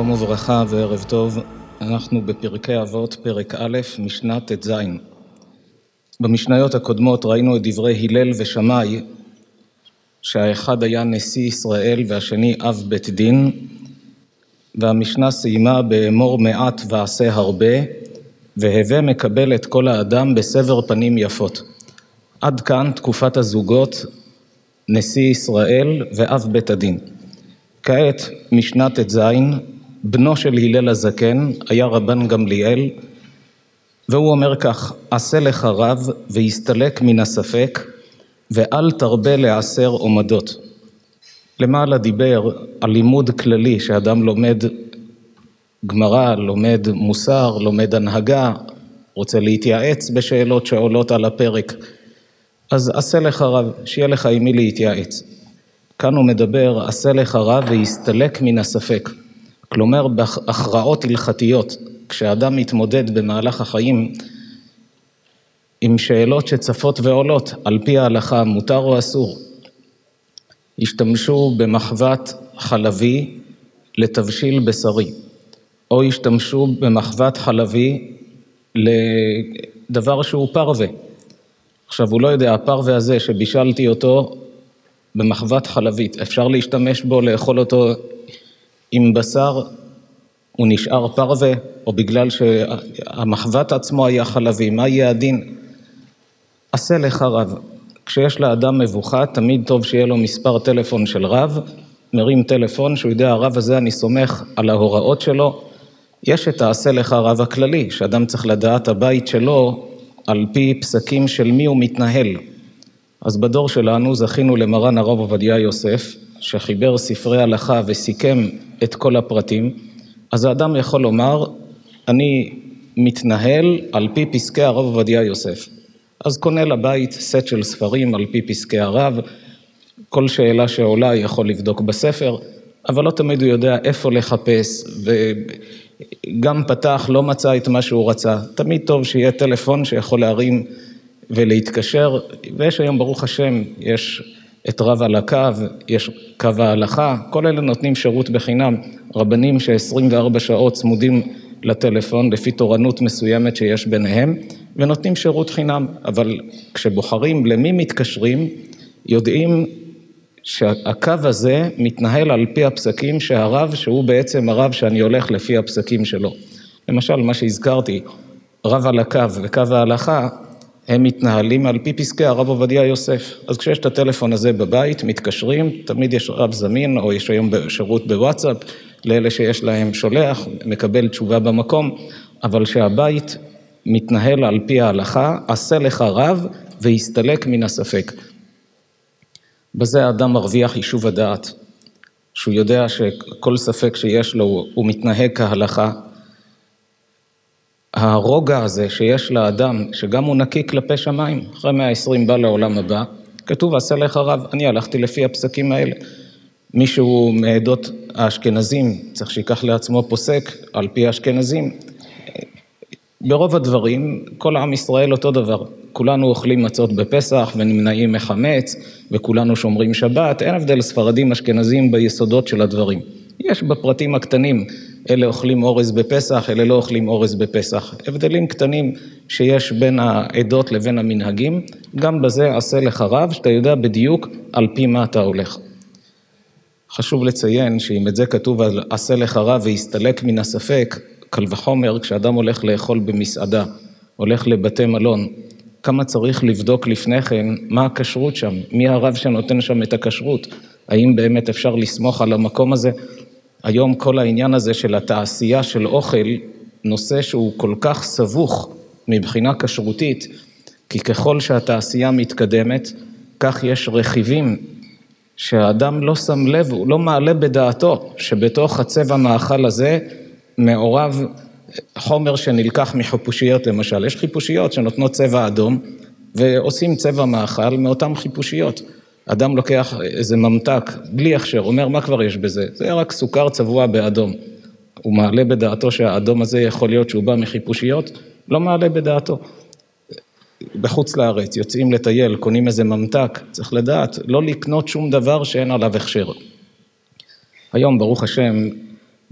שלום וברכה וערב טוב, אנחנו בפרקי אבות, פרק א', משנה ט"ז. במשניות הקודמות ראינו את דברי הלל ושמאי, שהאחד היה נשיא ישראל והשני אב בית דין, והמשנה סיימה באמור מעט ועשה הרבה, והווה מקבל את כל האדם בסבר פנים יפות. עד כאן תקופת הזוגות, נשיא ישראל ואב בית הדין. כעת משנה ט"ז, בנו של הלל הזקן היה רבן גמליאל, והוא אומר כך, עשה לך רב והסתלק מן הספק, ואל תרבה לעשר עומדות. למעלה דיבר על לימוד כללי שאדם לומד גמרא, לומד מוסר, לומד הנהגה, רוצה להתייעץ בשאלות שעולות על הפרק. אז עשה לך רב, שיהיה לך עם מי להתייעץ. כאן הוא מדבר, עשה לך רב והסתלק מן הספק. כלומר, בהכרעות הלכתיות, כשאדם מתמודד במהלך החיים עם שאלות שצפות ועולות, על פי ההלכה, מותר או אסור, השתמשו במחבת חלבי לתבשיל בשרי, או השתמשו במחבת חלבי לדבר שהוא פרווה. עכשיו, הוא לא יודע, הפרווה הזה שבישלתי אותו במחבת חלבית, אפשר להשתמש בו, לאכול אותו עם בשר, הוא נשאר פרווה, או בגלל שהמחבת עצמו היה חלבי, מה יהיה הדין? עשה לך רב. כשיש לאדם מבוכה, תמיד טוב שיהיה לו מספר טלפון של רב, מרים טלפון, שהוא יודע, הרב הזה אני סומך על ההוראות שלו. יש את העשה לך רב הכללי, שאדם צריך לדעת הבית שלו על פי פסקים של מי הוא מתנהל. אז בדור שלנו זכינו למרן הרב עובדיה יוסף, שחיבר ספרי הלכה וסיכם את כל הפרטים, אז האדם יכול לומר, אני מתנהל על פי פסקי הרב עובדיה יוסף. אז קונה לבית סט של ספרים על פי פסקי הרב, כל שאלה שעולה יכול לבדוק בספר, אבל לא תמיד הוא יודע איפה לחפש, וגם פתח, לא מצא את מה שהוא רצה. תמיד טוב שיהיה טלפון שיכול להרים ולהתקשר, ויש היום, ברוך השם, יש את רב על הקו, יש קו ההלכה, כל אלה נותנים שירות בחינם, רבנים ש-24 שעות צמודים לטלפון לפי תורנות מסוימת שיש ביניהם, ונותנים שירות חינם, אבל כשבוחרים למי מתקשרים, יודעים שהקו הזה מתנהל על פי הפסקים שהרב, שהוא בעצם הרב שאני הולך לפי הפסקים שלו. למשל, מה שהזכרתי, רב על הקו וקו ההלכה, הם מתנהלים על פי פסקי הרב עובדיה יוסף. אז כשיש את הטלפון הזה בבית, מתקשרים, תמיד יש רב זמין, או יש היום שירות בוואטסאפ, לאלה שיש להם שולח, מקבל תשובה במקום, אבל שהבית מתנהל על פי ההלכה, עשה לך רב והסתלק מן הספק. בזה האדם מרוויח יישוב הדעת, שהוא יודע שכל ספק שיש לו הוא מתנהג כהלכה, הרוגע הזה שיש לאדם, שגם הוא נקי כלפי שמיים, אחרי 120 בא לעולם הבא, כתוב עשה לך רב, אני הלכתי לפי הפסקים האלה. מישהו מעדות האשכנזים צריך שיקח לעצמו פוסק על פי האשכנזים. ברוב הדברים, כל עם ישראל אותו דבר. כולנו אוכלים מצות בפסח ונמנעים מחמץ, וכולנו שומרים שבת, אין הבדל ספרדים אשכנזים ביסודות של הדברים. יש בפרטים הקטנים אלה אוכלים אורז בפסח, אלה לא אוכלים אורז בפסח. הבדלים קטנים שיש בין העדות לבין המנהגים, גם בזה עשה לך רב, שאתה יודע בדיוק על פי מה אתה הולך. חשוב לציין שאם את זה כתוב על עשה לך רב והסתלק מן הספק, קל וחומר כשאדם הולך לאכול במסעדה, הולך לבתי מלון, כמה צריך לבדוק לפני כן מה הכשרות שם, מי הרב שנותן שם את הכשרות, האם באמת אפשר לסמוך על המקום הזה, היום כל העניין הזה של התעשייה של אוכל, נושא שהוא כל כך סבוך מבחינה כשרותית, כי ככל שהתעשייה מתקדמת, כך יש רכיבים שהאדם לא שם לב, הוא לא מעלה בדעתו שבתוך הצבע מאכל הזה מעורב חומר שנלקח מחיפושיות למשל. יש חיפושיות שנותנות צבע אדום ועושים צבע מאכל מאותן חיפושיות. אדם לוקח איזה ממתק בלי הכשר, אומר מה כבר יש בזה? זה רק סוכר צבוע באדום. הוא מעלה בדעתו שהאדום הזה יכול להיות שהוא בא מחיפושיות? לא מעלה בדעתו. בחוץ לארץ, יוצאים לטייל, קונים איזה ממתק, צריך לדעת, לא לקנות שום דבר שאין עליו הכשר. היום, ברוך השם,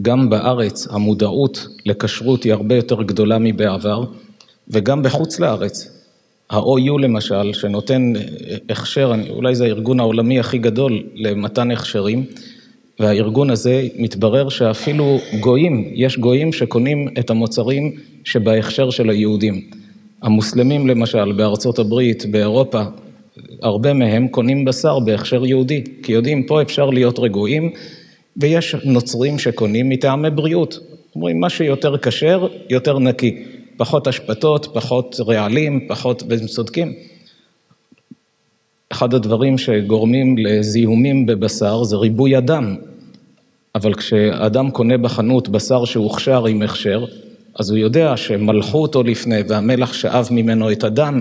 גם בארץ המודעות לכשרות היא הרבה יותר גדולה מבעבר, וגם בחוץ לארץ. ה-OU למשל, שנותן הכשר, אולי זה הארגון העולמי הכי גדול למתן הכשרים, והארגון הזה מתברר שאפילו גויים, יש גויים שקונים את המוצרים שבהכשר של היהודים. המוסלמים למשל, בארצות הברית, באירופה, הרבה מהם קונים בשר בהכשר יהודי, כי יודעים, פה אפשר להיות רגועים, ויש נוצרים שקונים מטעמי בריאות. אומרים, מה שיותר כשר, יותר נקי. פחות אשפתות, פחות רעלים, פחות, והם צודקים. אחד הדברים שגורמים לזיהומים בבשר זה ריבוי הדם. אבל כשאדם קונה בחנות בשר שהוכשר עם הכשר, אז הוא יודע שמלכו אותו לפני והמלח שאב ממנו את הדם,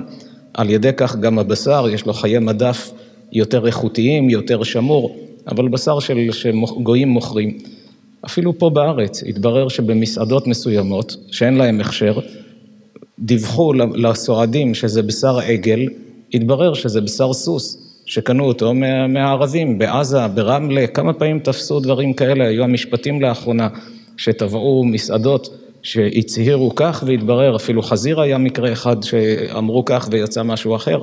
על ידי כך גם הבשר יש לו חיי מדף יותר איכותיים, יותר שמור, אבל בשר של שגויים מוכרים. אפילו פה בארץ התברר שבמסעדות מסוימות שאין להם הכשר, דיווחו לסועדים שזה בשר עגל, התברר שזה בשר סוס. שקנו אותו מהערבים, בעזה, ברמלה, כמה פעמים תפסו דברים כאלה, היו המשפטים לאחרונה שטבעו מסעדות שהצהירו כך והתברר, אפילו חזיר היה מקרה אחד שאמרו כך ויצא משהו אחר,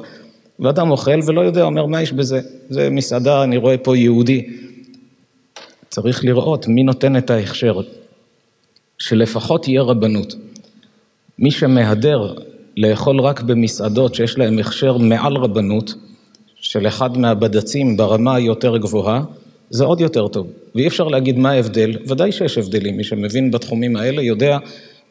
ואדם אוכל ולא יודע, אומר מה יש בזה, זה מסעדה, אני רואה פה יהודי. צריך לראות מי נותן את ההכשר, שלפחות תהיה רבנות. מי שמהדר לאכול רק במסעדות שיש להם הכשר מעל רבנות, של אחד מהבדצים ברמה היותר גבוהה, זה עוד יותר טוב. ואי אפשר להגיד מה ההבדל, ודאי שיש הבדלים, מי שמבין בתחומים האלה יודע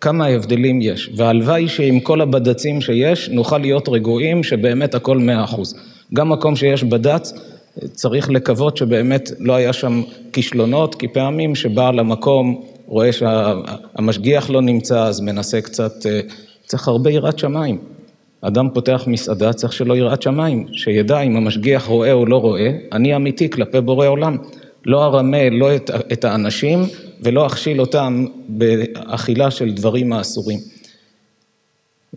כמה הבדלים יש. והלוואי שעם כל הבדצים שיש, נוכל להיות רגועים שבאמת הכל מאה אחוז. גם מקום שיש בד"ץ, צריך לקוות שבאמת לא היה שם כישלונות, כי פעמים שבעל המקום רואה שהמשגיח לא נמצא, אז מנסה קצת, אה, צריך הרבה יראת שמיים. אדם פותח מסעדה, צריך שלא יראת שמיים, שידע אם המשגיח רואה או לא רואה, אני אמיתי כלפי בורא עולם. לא ארמה לא את, את האנשים ולא אכשיל אותם באכילה של דברים האסורים.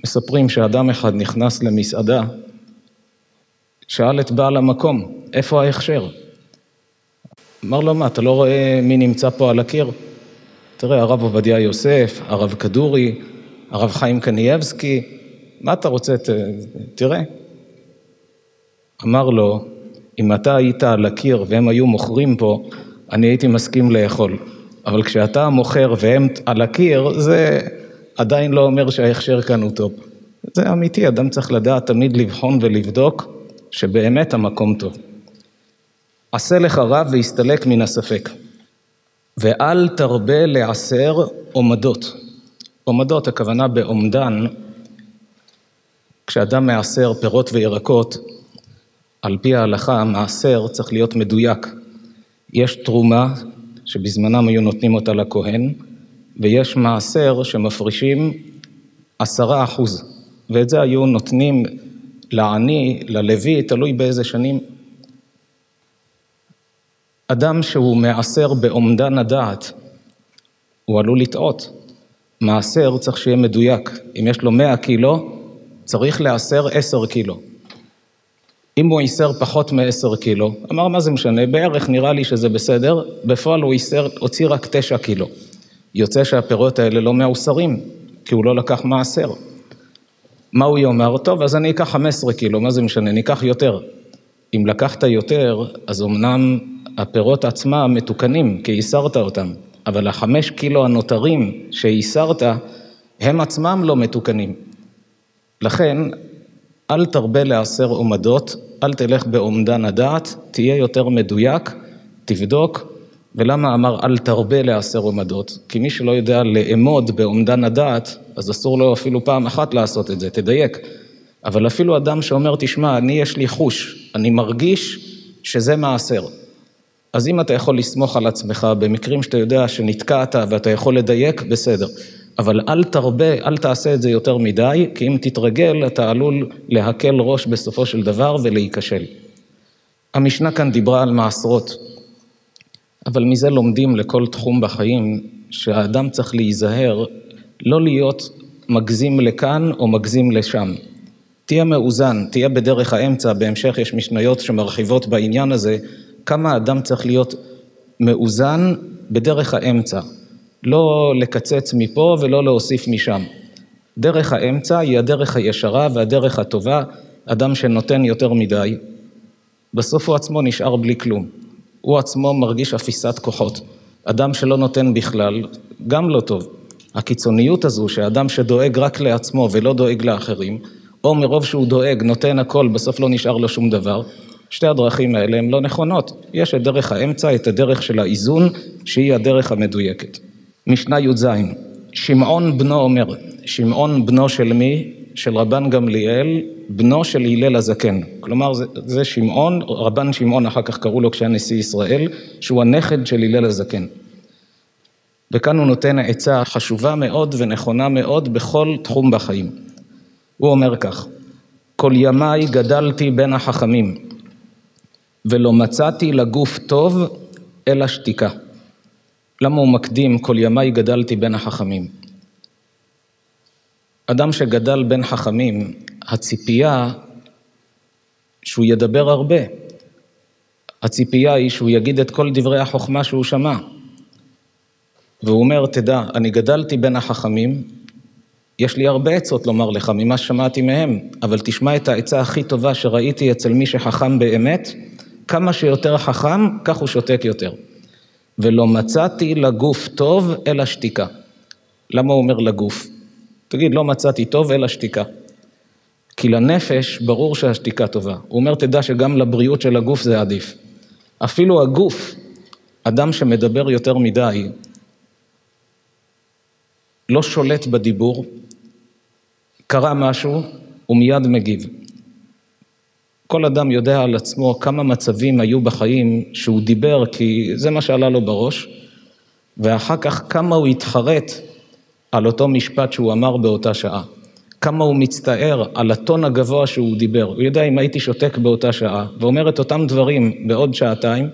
מספרים שאדם אחד נכנס למסעדה, שאל את בעל המקום, איפה ההכשר? אמר לו, מה, אתה לא רואה מי נמצא פה על הקיר? תראה, הרב עובדיה יוסף, הרב כדורי, הרב חיים קנייבסקי, מה אתה רוצה, ת, תראה. אמר לו, אם אתה היית על הקיר והם היו מוכרים פה, אני הייתי מסכים לאכול. אבל כשאתה מוכר והם על הקיר, זה עדיין לא אומר שההכשר כאן הוא טוב. זה אמיתי, אדם צריך לדעת תמיד לבחון ולבדוק שבאמת המקום טוב. עשה לך רב והסתלק מן הספק. ואל תרבה לעשר עומדות. עומדות, הכוונה בעומדן, כשאדם מעשר פירות וירקות, על פי ההלכה המעשר צריך להיות מדויק. יש תרומה שבזמנם היו נותנים אותה לכהן, ויש מעשר שמפרישים עשרה אחוז, ואת זה היו נותנים לעני, ללוי, תלוי באיזה שנים. אדם שהוא מעשר בעומדן הדעת, הוא עלול לטעות. מעשר צריך שיהיה מדויק. אם יש לו מאה קילו, צריך לעשר עשר קילו. אם הוא עישר פחות מעשר קילו, אמר מה זה משנה, בערך נראה לי שזה בסדר, בפועל הוא עישר, הוציא רק תשע קילו. יוצא שהפירות האלה לא מעושרים, כי הוא לא לקח מעשר. מה הוא יאמר? טוב, אז אני אקח 15 קילו, מה זה משנה, ניקח יותר. אם לקחת יותר, אז אמנם הפירות עצמם מתוקנים, כי ייסרת אותם, אבל החמש קילו הנותרים שייסרת, הם עצמם לא מתוקנים. לכן, אל תרבה לעשר עומדות, אל תלך בעומדן הדעת, תהיה יותר מדויק, תבדוק, ולמה אמר אל תרבה לעשר עומדות? כי מי שלא יודע לאמוד בעומדן הדעת, אז אסור לו אפילו פעם אחת לעשות את זה, תדייק. אבל אפילו אדם שאומר, תשמע, אני יש לי חוש, אני מרגיש שזה מעשר. אז אם אתה יכול לסמוך על עצמך במקרים שאתה יודע שנתקעת ואתה יכול לדייק, בסדר. אבל אל תרבה, אל תעשה את זה יותר מדי, כי אם תתרגל אתה עלול להקל ראש בסופו של דבר ולהיכשל. המשנה כאן דיברה על מעשרות, אבל מזה לומדים לכל תחום בחיים שהאדם צריך להיזהר לא להיות מגזים לכאן או מגזים לשם. תהיה מאוזן, תהיה בדרך האמצע, בהמשך יש משניות שמרחיבות בעניין הזה, כמה האדם צריך להיות מאוזן בדרך האמצע. לא לקצץ מפה ולא להוסיף משם. דרך האמצע היא הדרך הישרה והדרך הטובה, אדם שנותן יותר מדי, בסוף הוא עצמו נשאר בלי כלום. הוא עצמו מרגיש אפיסת כוחות. אדם שלא נותן בכלל, גם לא טוב. הקיצוניות הזו, שאדם שדואג רק לעצמו ולא דואג לאחרים, או מרוב שהוא דואג, נותן הכל, בסוף לא נשאר לו שום דבר, שתי הדרכים האלה הן לא נכונות. יש את דרך האמצע, את הדרך של האיזון, שהיא הדרך המדויקת. משנה י"ז, שמעון בנו אומר, שמעון בנו של מי? של רבן גמליאל, בנו של הלל הזקן. כלומר, זה, זה שמעון, רבן שמעון אחר כך קראו לו כשהיה נשיא ישראל, שהוא הנכד של הלל הזקן. וכאן הוא נותן עצה חשובה מאוד ונכונה מאוד בכל תחום בחיים. הוא אומר כך, כל ימיי גדלתי בין החכמים, ולא מצאתי לגוף טוב אלא שתיקה. למה הוא מקדים כל ימיי גדלתי בין החכמים? אדם שגדל בין חכמים, הציפייה שהוא ידבר הרבה. הציפייה היא שהוא יגיד את כל דברי החוכמה שהוא שמע. והוא אומר, תדע, אני גדלתי בין החכמים, יש לי הרבה עצות לומר לך ממה ששמעתי מהם, אבל תשמע את העצה הכי טובה שראיתי אצל מי שחכם באמת, כמה שיותר חכם, כך הוא שותק יותר. ולא מצאתי לגוף טוב אלא שתיקה. למה הוא אומר לגוף? תגיד, לא מצאתי טוב אלא שתיקה. כי לנפש ברור שהשתיקה טובה. הוא אומר, תדע שגם לבריאות של הגוף זה עדיף. אפילו הגוף, אדם שמדבר יותר מדי, לא שולט בדיבור, קרה משהו, הוא מיד מגיב. כל אדם יודע על עצמו כמה מצבים היו בחיים שהוא דיבר כי זה מה שעלה לו בראש, ואחר כך כמה הוא התחרט על אותו משפט שהוא אמר באותה שעה. כמה הוא מצטער על הטון הגבוה שהוא דיבר. הוא יודע אם הייתי שותק באותה שעה ואומר את אותם דברים בעוד שעתיים,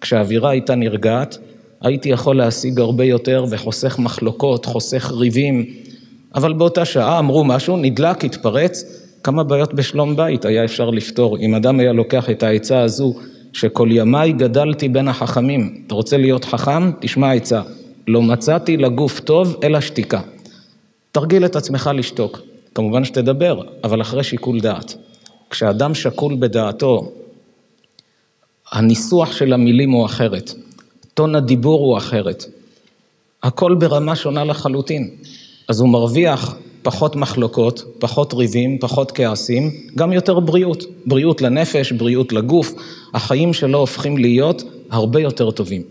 כשהאווירה הייתה נרגעת, הייתי יכול להשיג הרבה יותר וחוסך מחלוקות, חוסך ריבים, אבל באותה שעה אמרו משהו, נדלק, התפרץ, כמה בעיות בשלום בית היה אפשר לפתור. אם אדם היה לוקח את העצה הזו, שכל ימיי גדלתי בין החכמים, אתה רוצה להיות חכם? תשמע עצה. לא מצאתי לגוף טוב אלא שתיקה. תרגיל את עצמך לשתוק. כמובן שתדבר, אבל אחרי שיקול דעת. כשאדם שקול בדעתו, הניסוח של המילים הוא אחרת, טון הדיבור הוא אחרת. הכל ברמה שונה לחלוטין. אז הוא מרוויח פחות מחלוקות, פחות ריבים, פחות כעסים, גם יותר בריאות. בריאות לנפש, בריאות לגוף. החיים שלו הופכים להיות הרבה יותר טובים.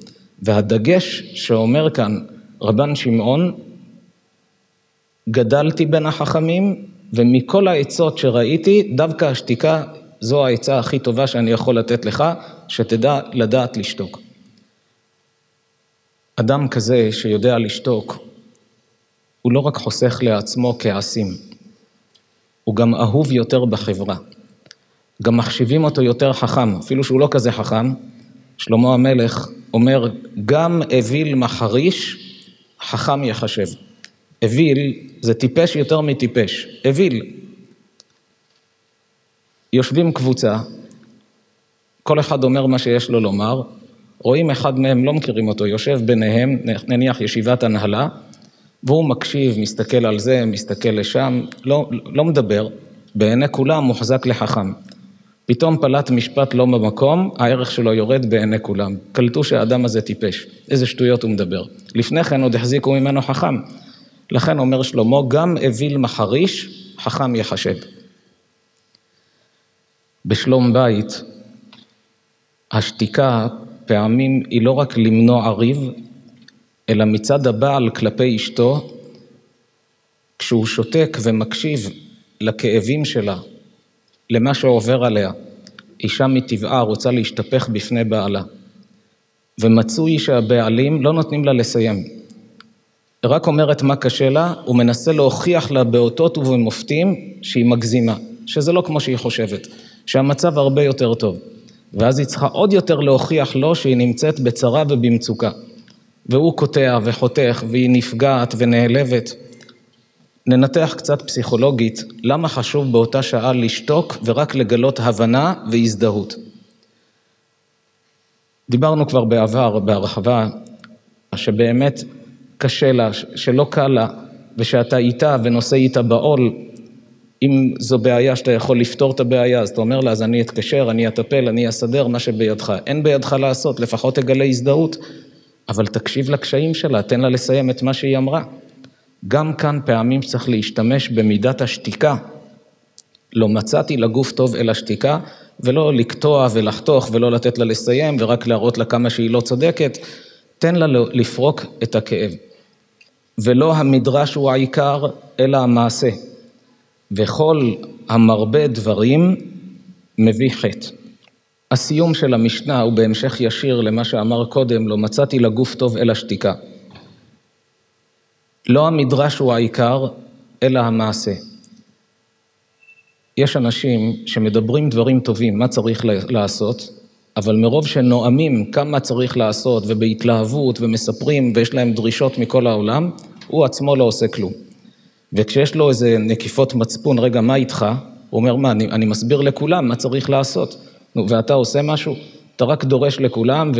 והדגש שאומר כאן רבן שמעון, גדלתי בין החכמים, ומכל העצות שראיתי, דווקא השתיקה זו העצה הכי טובה שאני יכול לתת לך, שתדע לדעת לשתוק. אדם כזה שיודע לשתוק, הוא לא רק חוסך לעצמו כעסים, הוא גם אהוב יותר בחברה. גם מחשיבים אותו יותר חכם, אפילו שהוא לא כזה חכם. שלמה המלך אומר, גם אוויל מחריש, חכם יחשב. אוויל זה טיפש יותר מטיפש. אוויל. יושבים קבוצה, כל אחד אומר מה שיש לו לומר, רואים אחד מהם, לא מכירים אותו, יושב ביניהם, נניח ישיבת הנהלה, והוא מקשיב, מסתכל על זה, מסתכל לשם, לא, לא מדבר, בעיני כולם מוחזק לחכם. פתאום פלט משפט לא במקום, הערך שלו יורד בעיני כולם. קלטו שהאדם הזה טיפש, איזה שטויות הוא מדבר. לפני כן עוד החזיקו ממנו חכם. לכן אומר שלמה, גם אוויל מחריש, חכם יחשב. בשלום בית, השתיקה פעמים היא לא רק למנוע ריב, אלא מצד הבעל כלפי אשתו, כשהוא שותק ומקשיב לכאבים שלה, למה שעובר עליה, אישה מטבעה רוצה להשתפך בפני בעלה, ומצוי שהבעלים לא נותנים לה לסיים. רק אומרת מה קשה לה, הוא מנסה להוכיח לה באותות ובמופתים שהיא מגזימה, שזה לא כמו שהיא חושבת, שהמצב הרבה יותר טוב. ואז היא צריכה עוד יותר להוכיח לו שהיא נמצאת בצרה ובמצוקה. והוא קוטע וחותך, והיא נפגעת ונעלבת. ננתח קצת פסיכולוגית למה חשוב באותה שעה לשתוק ורק לגלות הבנה והזדהות. דיברנו כבר בעבר בהרחבה שבאמת קשה לה, שלא קל לה, ושאתה איתה ונושא איתה בעול, אם זו בעיה שאתה יכול לפתור את הבעיה, אז אתה אומר לה, אז אני אתקשר, אני אטפל, אני אסדר מה שבידך. אין בידך לעשות, לפחות תגלה הזדהות, אבל תקשיב לקשיים שלה, תן לה לסיים את מה שהיא אמרה. גם כאן פעמים צריך להשתמש במידת השתיקה. לא מצאתי לגוף טוב אלא שתיקה, ולא לקטוע ולחתוך ולא לתת לה לסיים ורק להראות לה כמה שהיא לא צודקת, תן לה לפרוק את הכאב. ולא המדרש הוא העיקר, אלא המעשה. וכל המרבה דברים מביא חטא. הסיום של המשנה הוא בהמשך ישיר למה שאמר קודם, לא מצאתי לגוף טוב אלא שתיקה. לא המדרש הוא העיקר, אלא המעשה. יש אנשים שמדברים דברים טובים, מה צריך לעשות, אבל מרוב שנואמים כמה צריך לעשות, ובהתלהבות, ומספרים, ויש להם דרישות מכל העולם, הוא עצמו לא עושה כלום. וכשיש לו איזה נקיפות מצפון, רגע, מה איתך? הוא אומר, מה, אני, אני מסביר לכולם מה צריך לעשות. נו, ואתה עושה משהו? אתה רק דורש לכולם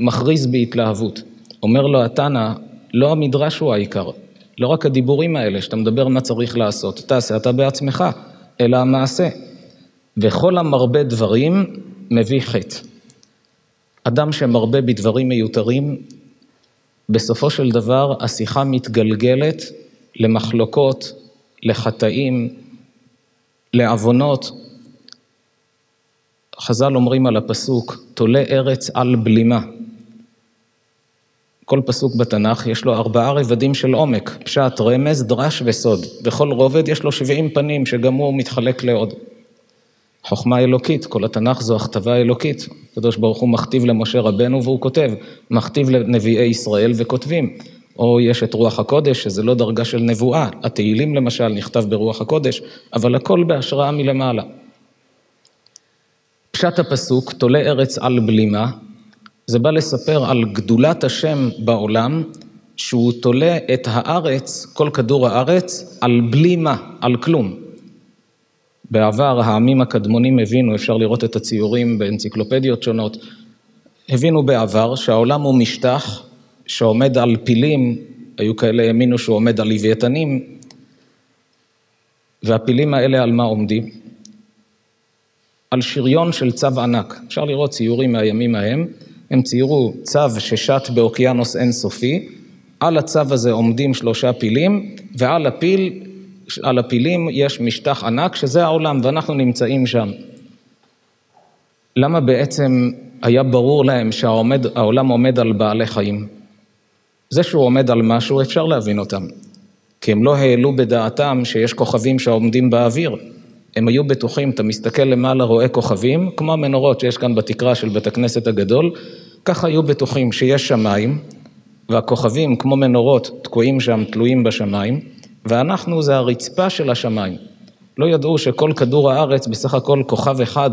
ומכריז בהתלהבות. אומר לו התנא, לא המדרש הוא העיקר, לא רק הדיבורים האלה, שאתה מדבר מה צריך לעשות, תעשה אתה בעצמך, אלא המעשה. וכל המרבה דברים מביא חטא. אדם שמרבה בדברים מיותרים, בסופו של דבר השיחה מתגלגלת למחלוקות, לחטאים, לעוונות. חז"ל אומרים על הפסוק, תולה ארץ על בלימה. כל פסוק בתנ"ך יש לו ארבעה רבדים של עומק, פשט, רמז, דרש וסוד. וכל רובד יש לו שבעים פנים, שגם הוא מתחלק לעוד. חוכמה אלוקית, כל התנ"ך זו הכתבה אלוקית. הקדוש ברוך הוא מכתיב למשה רבנו והוא כותב, מכתיב לנביאי ישראל וכותבים. או יש את רוח הקודש, שזה לא דרגה של נבואה, התהילים למשל נכתב ברוח הקודש, אבל הכל בהשראה מלמעלה. פשט הפסוק, תולה ארץ על בלימה, זה בא לספר על גדולת השם בעולם, שהוא תולה את הארץ, כל כדור הארץ, על בלימה, על כלום. בעבר העמים הקדמונים הבינו, אפשר לראות את הציורים באנציקלופדיות שונות, הבינו בעבר שהעולם הוא משטח שעומד על פילים, היו כאלה האמינו שהוא עומד על לוויתנים, והפילים האלה על מה עומדים? על שריון של צו ענק. אפשר לראות ציורים מהימים ההם, הם ציירו צו ששט באוקיינוס אינסופי, על הצו הזה עומדים שלושה פילים, ועל הפיל, על הפילים יש משטח ענק שזה העולם, ואנחנו נמצאים שם. למה בעצם היה ברור להם שהעולם עומד על בעלי חיים? זה שהוא עומד על משהו, אפשר להבין אותם. כי הם לא העלו בדעתם שיש כוכבים שעומדים באוויר. הם היו בטוחים, אתה מסתכל למעלה, רואה כוכבים, כמו המנורות שיש כאן בתקרה של בית הכנסת הגדול, ככה היו בטוחים שיש שמיים, והכוכבים, כמו מנורות, תקועים שם, תלויים בשמיים, ואנחנו זה הרצפה של השמיים. לא ידעו שכל כדור הארץ בסך הכל כוכב אחד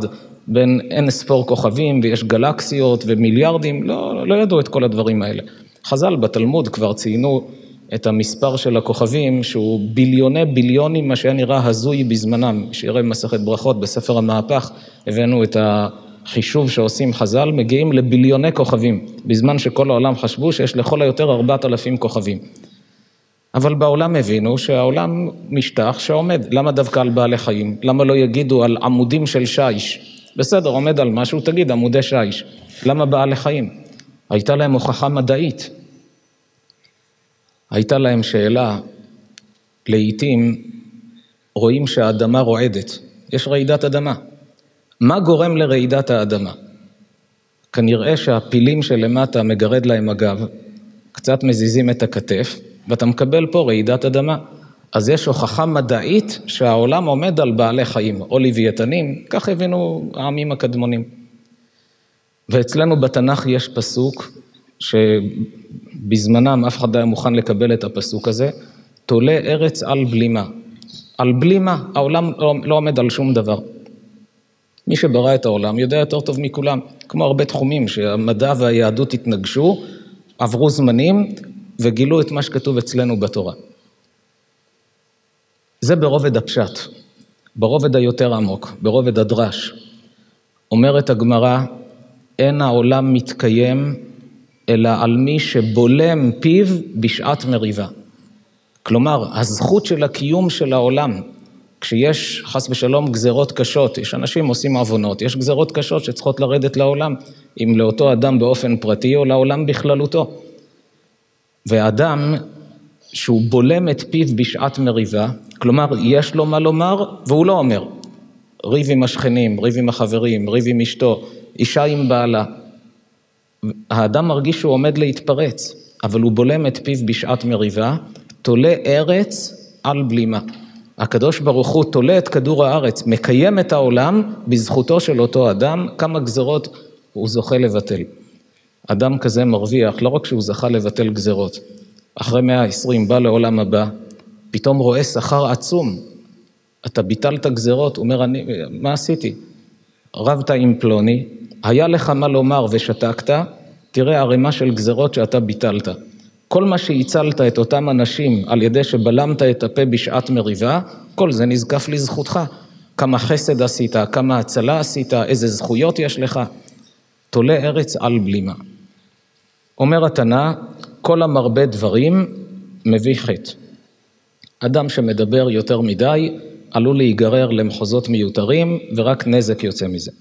בין אין ספור כוכבים, ויש גלקסיות ומיליארדים, לא, לא ידעו את כל הדברים האלה. חז"ל בתלמוד כבר ציינו את המספר של הכוכבים, שהוא ביליוני ביליונים, מה שהיה נראה הזוי בזמנם. שיראה מסכת ברכות בספר המהפך, הבאנו את החישוב שעושים חז"ל, מגיעים לביליוני כוכבים, בזמן שכל העולם חשבו שיש לכל היותר ארבעת אלפים כוכבים. אבל בעולם הבינו שהעולם משטח שעומד, למה דווקא על בעלי חיים? למה לא יגידו על עמודים של שיש? בסדר, עומד על משהו, תגיד עמודי שיש. למה בעלי חיים? הייתה להם הוכחה מדעית. הייתה להם שאלה, לעתים רואים שהאדמה רועדת, יש רעידת אדמה. מה גורם לרעידת האדמה? כנראה שהפילים שלמטה מגרד להם הגב, קצת מזיזים את הכתף, ואתה מקבל פה רעידת אדמה. אז יש הוכחה מדעית שהעולם עומד על בעלי חיים, או לוויתנים, כך הבינו העמים הקדמונים. ואצלנו בתנ"ך יש פסוק שבזמנם אף אחד לא היה מוכן לקבל את הפסוק הזה, תולה ארץ על בלימה. על בלימה, העולם לא, לא עומד על שום דבר. מי שברא את העולם יודע יותר טוב מכולם, כמו הרבה תחומים שהמדע והיהדות התנגשו, עברו זמנים וגילו את מה שכתוב אצלנו בתורה. זה ברובד הפשט, ברובד היותר עמוק, ברובד הדרש. אומרת הגמרא, אין העולם מתקיים אלא על מי שבולם פיו בשעת מריבה. כלומר, הזכות של הקיום של העולם, כשיש חס ושלום גזרות קשות, יש אנשים עושים עוונות, יש גזרות קשות שצריכות לרדת לעולם, אם לאותו אדם באופן פרטי או לעולם בכללותו. ואדם שהוא בולם את פיו בשעת מריבה, כלומר, יש לו מה לומר והוא לא אומר. ריב עם השכנים, ריב עם החברים, ריב עם אשתו, אישה עם בעלה. האדם מרגיש שהוא עומד להתפרץ, אבל הוא בולם את פיו בשעת מריבה, תולה ארץ על בלימה. הקדוש ברוך הוא תולה את כדור הארץ, מקיים את העולם בזכותו של אותו אדם, כמה גזרות הוא זוכה לבטל. אדם כזה מרוויח, לא רק שהוא זכה לבטל גזרות, אחרי מאה העשרים בא לעולם הבא, פתאום רואה שכר עצום. אתה ביטלת גזרות, אומר, אני, מה עשיתי? רבת עם פלוני, היה לך מה לומר ושתקת, תראה ערימה של גזרות שאתה ביטלת. כל מה שהצלת את אותם אנשים על ידי שבלמת את הפה בשעת מריבה, כל זה נזקף לזכותך. כמה חסד עשית, כמה הצלה עשית, איזה זכויות יש לך. תולה ארץ על בלימה. אומר התנא, כל המרבה דברים מביא חטא. אדם שמדבר יותר מדי עלול להיגרר למחוזות מיותרים ורק נזק יוצא מזה.